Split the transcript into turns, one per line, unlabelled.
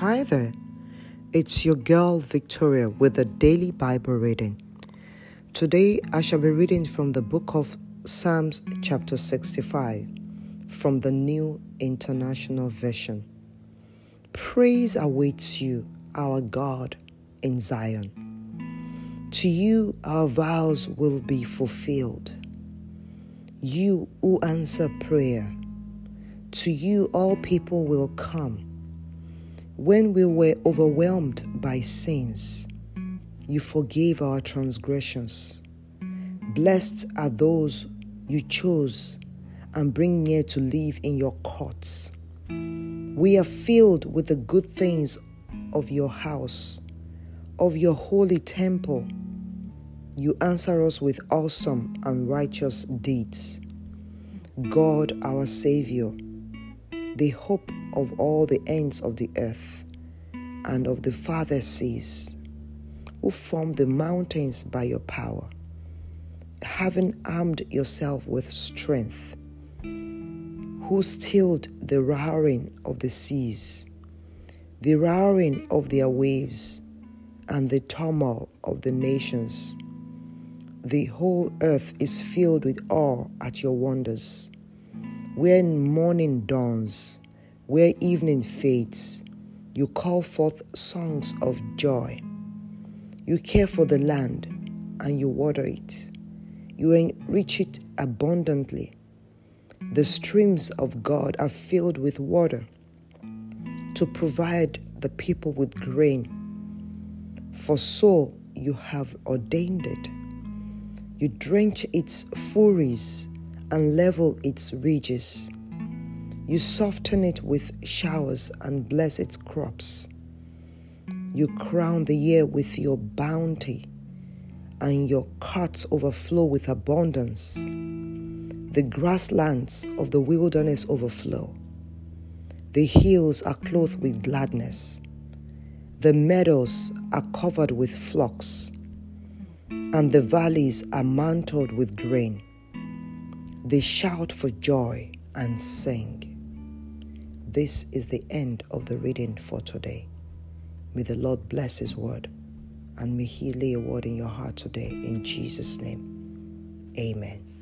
Hi there. It's your girl Victoria with a daily Bible reading. Today I shall be reading from the book of Psalms, chapter 65, from the New International Version. Praise awaits you, our God, in Zion. To you our vows will be fulfilled. You who answer prayer, to you all people will come when we were overwhelmed by sins, you forgave our transgressions. Blessed are those you chose and bring near to live in your courts. We are filled with the good things of your house, of your holy temple. You answer us with awesome and righteous deeds. God, our Savior, the hope of all the ends of the earth and of the farthest seas, who formed the mountains by your power, having armed yourself with strength, who stilled the roaring of the seas, the roaring of their waves, and the turmoil of the nations. The whole earth is filled with awe at your wonders. When morning dawns, where evening fades, you call forth songs of joy. You care for the land and you water it. You enrich it abundantly. The streams of God are filled with water to provide the people with grain. For so you have ordained it. You drench its furies and level its ridges. You soften it with showers and bless its crops. You crown the year with your bounty, and your carts overflow with abundance. The grasslands of the wilderness overflow. The hills are clothed with gladness. The meadows are covered with flocks, and the valleys are mantled with grain. They shout for joy and sing. This is the end of the reading for today. May the Lord bless His word and may He lay a word in your heart today in Jesus' name. Amen.